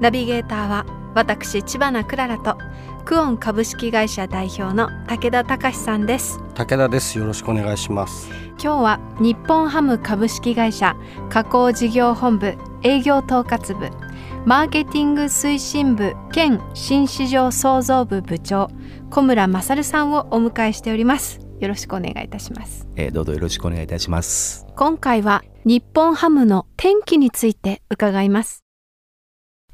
ナビゲーターは私千葉なクララとクオン株式会社代表の武田隆さんです。武田です。よろしくお願いします。今日は日本ハム株式会社加工事業本部営業統括部マーケティング推進部兼新市場創造部部長小村勝さんをお迎えしております。よろしくお願いいたします、えー、どうぞよろしくお願いいたします。今回は日本ハムの天気について伺います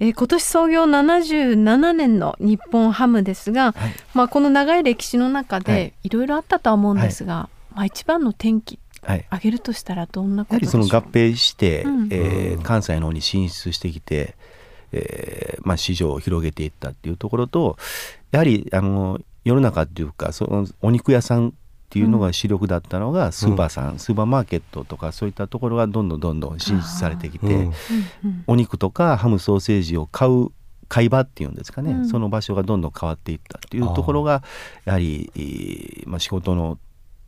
えー、今年創業77年の日本ハムですが、はい、まあ、この長い歴史の中でい。ろいろあったとは思うんですが、はい、まあ、一番の転機挙げるとしたらどんなことでしょう？やはりその合併して、うん、えー、関西の方に進出してきて、えーまあ、市場を広げていったっていうところとやはりあの世の中っていうかそのお肉屋さんっていうのが主力だったのがスーパーさん、うん、スーパーマーケットとかそういったところがどんどんどんどん進出されてきて、うん、お肉とかハムソーセージを買う買い場っていうんですかね、うん、その場所がどんどん変わっていったっていうところがやはり、まあ、仕事の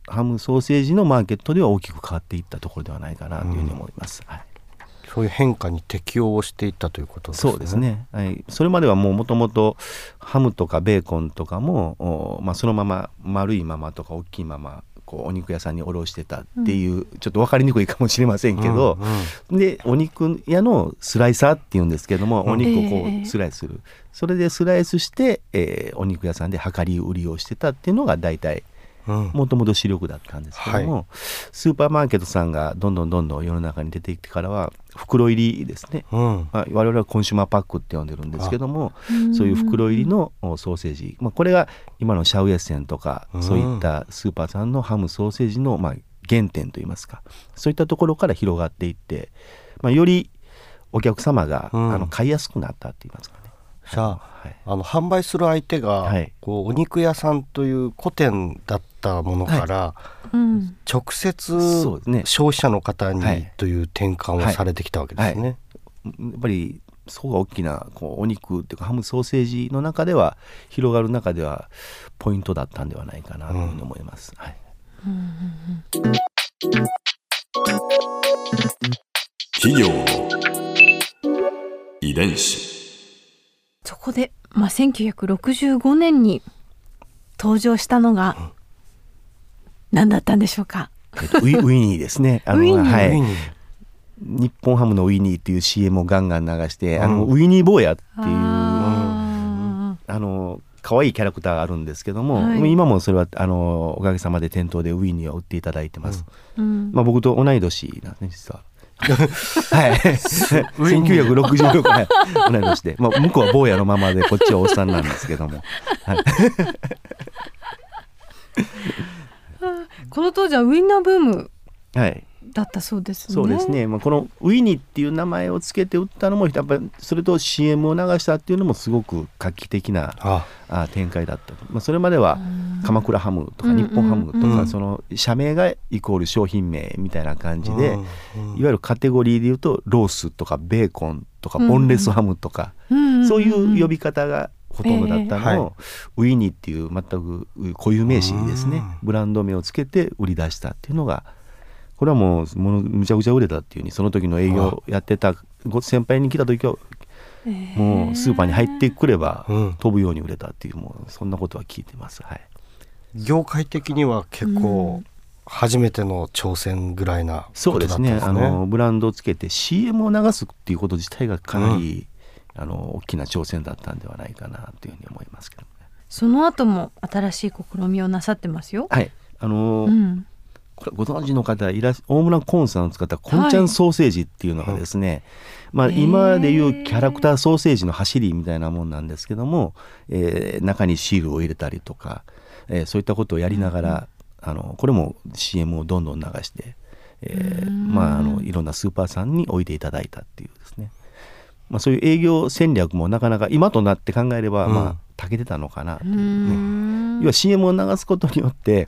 ハムソーセージのマーケットでは大きく変わっていったところではないかなというふうに思います。はいそういう変化に適応をしていったということですね。そうですね。はい。それまではもうもともとハムとかベーコンとかも、まあ、そのまま丸いままとか大きいままこうお肉屋さんに卸してたっていう、うん、ちょっと分かりにくいかもしれませんけど、うんうん、でお肉屋のスライサーっていうんですけども、お肉をこうスライスする、えー、それでスライスして、えー、お肉屋さんで量り売りをしてたっていうのが大体もともと主力だったんですけども、はい、スーパーマーケットさんがどんどんどんどん世の中に出てきてからは袋入りですね、うん、まあ、我々はコンシューマーパックって呼んでるんですけどもそういう袋入りのソーセージ、まあ、これが今のシャウエッセンとか、うん、そういったスーパーさんのハムソーセージのまあ原点といいますかそういったところから広がっていって、まあ、よりお客様が、うん、あの買いやすくなったって言いますかね。じゃあ,はい、あの販売する相手が、はい、こうお肉屋さんという古典だったものから、直接、ね、消費者の方にという転換をされてきたわけですね。やっぱりそこが大きなこうお肉っていうかハムソーセージの中では広がる中ではポイントだったんではないかなというふうに思います。うん、はい。企業の遺伝子。そこで、まあ、1965年に登場したのが何だったんでしょうか、えっと、ウィウィニーですね。あのはい、日本ハムのウィニーっていう CM をガンガン流して、うん、あのウィニー坊やっていうあの可愛いキャラクターがあるんですけども、はい、今もそれはあのおかげさまで店頭でウィニーを売っていただいてます。うん、まあ僕と同い年なんですね実は。はい。1966年、同い年で、まあ、向こうは坊やのままで、こっちはおっさんなんですけども。はい、この当時はウインナーブーム。はい。だったそうですね。そうですね。まあ、このウィニーっていう名前をつけて売ったのも、やっぱりそれと CM を流したっていうのもすごく画期的なああ展開だった。まあ、それまでは鎌倉ハムとか日本ハムとか、その社名がイコール商品名みたいな感じで、いわゆるカテゴリーで言うとロースとかベーコンとかボンレスハムとか、そういう呼び方がほとんどだったのを、ウィニーっていう全く固有名詞にですね。ブランド名をつけて売り出したっていうのがこれはもうものむちゃくちゃ売れたっていうにその時の営業やってた先輩に来た時はもうスーパーに入ってくれば飛ぶように売れたっていうもうそんなことは聞いてます。はい、業界的には結構、初めての挑戦ぐらいな、ね、そうですね。あのブランドをつけて CM を流すっていうこと自体がかなり、うん、あの大きな挑戦だったんではないかなというふうに思いますけど、ね、その後も新しい試みをなさってますよ。はい。あのーうん。これご存知の方いら大村コーンさんを使ったコンちゃんソーセージっていうのがですね、はい、まあ、今でいうキャラクターソーセージの走りみたいなもんなんですけども、えー、中にシールを入れたりとか、えー、そういったことをやりながら、うん、あのこれも CM をどんどん流して、えー、まあ、あのいろんなスーパーさんに置いていただいたっていうですね。まあ、そういう営業戦略もなかなか今となって考えれば、まあ長けてたのかなっていうね。要は CM を流すことによって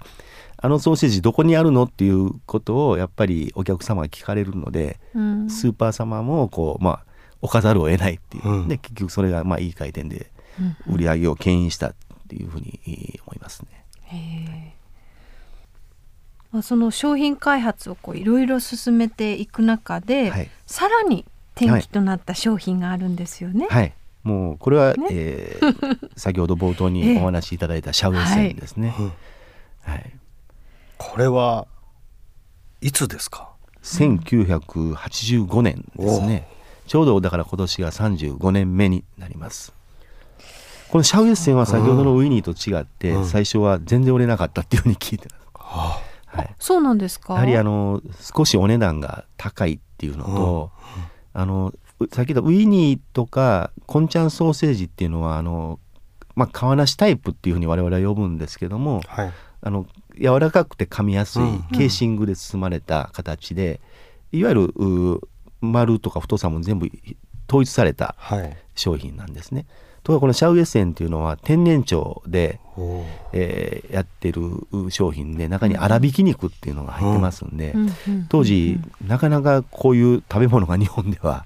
あのソーセージどこにあるのっていうことをやっぱりお客様が聞かれるので、うん、スーパー様もこうまあ置かざるを得ないっていう、うん、で結局それがまあいい回転で売り上げを牽引したっていうふうに思いますね。まあ、その商品開発をこういろいろ進めていく中で、はい、さらに転機となった商品があるんですよね。はい、もうこれは、ね。えー、先ほど冒頭にお話しいただいたシャウエッセンですね。はい、はい。これはいつですか？1985年ですね。ちょうどだから今年が35年目になります。このシャウエッセンは先ほどのウィニーと違って、最初は全然売れなかったっていうふうに聞いてます、はい、そうなんですか？やはりあの少しお値段が高いっていうのと、あのさっき言ったウィニーとかコンチャンソーセージっていうのはあのまあ、皮なしタイプっていうふうに我々は呼ぶんですけども、はい、あの柔らかくて噛みやすいケーシングで包まれた形で、いわゆる丸とか太さも全部統一された商品なんですね。はい、ところがこのシャウエッセンっていうのは天然腸で、えー、やってる商品で中に粗挽き肉っていうのが入ってますんで、当時なかなかこういう食べ物が日本では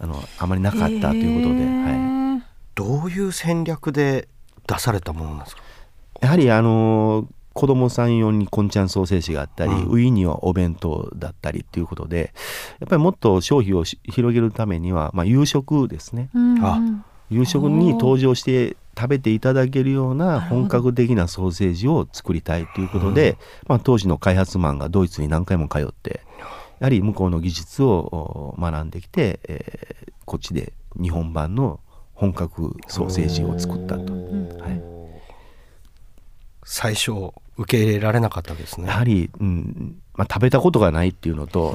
あのあまりなかったということで、はい、どういう戦略で出されたものなんですか？やはりあの子供さん用にこんちゃんソーセージがあったり、うん、ウィーにはお弁当だったりっていうことでやっぱりもっと消費を広げるためには、まあ、夕食ですね、うん、夕食に登場して食べていただけるような本格的なソーセージを作りたいということで、まあ、当時の開発マンがドイツに何回も通ってやはり向こうの技術を学んできて、えー、こっちで日本版の本格ソーセージを作ったと。はい、最初受け入れられなかったですね。やはり、うんまあ、食べたことがないっていうのと、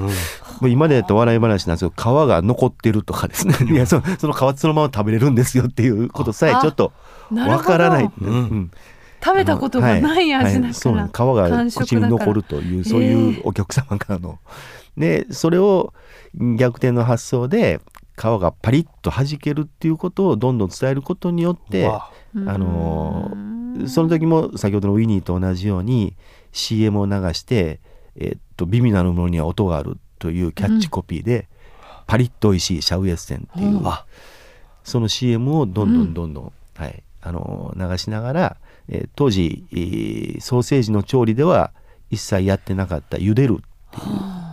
うん、今でと笑い話なんですけど皮が残ってるとかですね。いやそその皮そのまま食べれるんですよっていうことさえちょっとわからない、うん、食べたことがない味だから、はい。はい、そう皮が口に残るというそういうお客様からの、でそれを逆転の発想で皮がパリッと弾けるっていうことをどんどん伝えることによってあのその時も先ほどのウィニーと同じように CM を流して、えー、っと微妙なものには音があるというキャッチコピーで、うん、パリッと美味しいシャウエッセンっていう、うん、その CM をどんどんどんどん、うん、はい、あの流しながら、えー、当時、えー、ソーセージの調理では一切やってなかった茹でるっていう、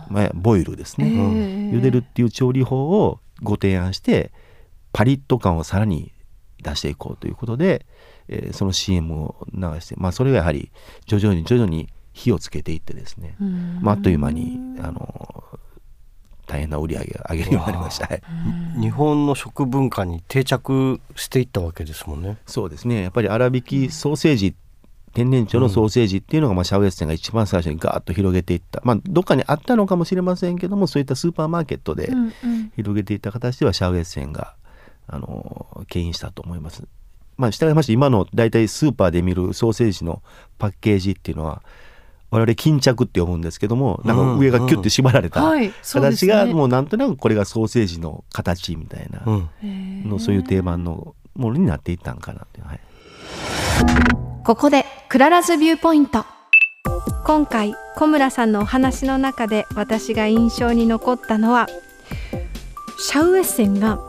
まあ、ボイルですね、茹でるっていう調理法をご提案してパリッと感をさらに出していこうということで、えー、その CM を流して、まあ、それがやはり徐々に徐々に火をつけていってですね、まあ、あっという間にあの大変な売り上げを上げるようになりました、日本の食文化に定着していったわけですもんね。そうですね。やっぱり粗挽きソーセージ天然腸のソーセージっていうのが、まあ、シャウエッセンが一番最初にガーッと広げていった、まあ、どっかにあったのかもしれませんけどもそういったスーパーマーケットで広げていった形ではシャウエッセンがあの牽引したと思います。まあ、従いまして今の大体スーパーで見るソーセージのパッケージっていうのは我々巾着って呼ぶんですけどもなんか上がキュッて縛られた。形がもうなんとなくこれがソーセージの形みたいな。のそういう定番のものになっていったんかなっていう。はい。ここで Clara's Viewpoint。今回小村さんのお話の中で私が印象に残ったのはシャウエッセンが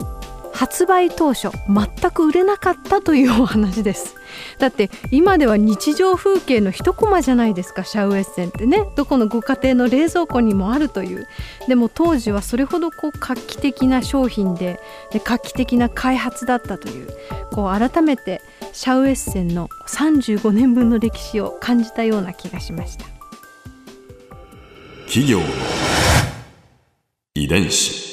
発売当初全く売れなかったというお話です。だって今では日常風景の一コマじゃないですかシャウエッセンってね。どこのご家庭の冷蔵庫にもあるという。でも当時はそれほどこう画期的な商品でで画期的な開発だったという。こう改めてシャウエッセンの35年分の歴史を感じたような気がしました。企業の遺伝子。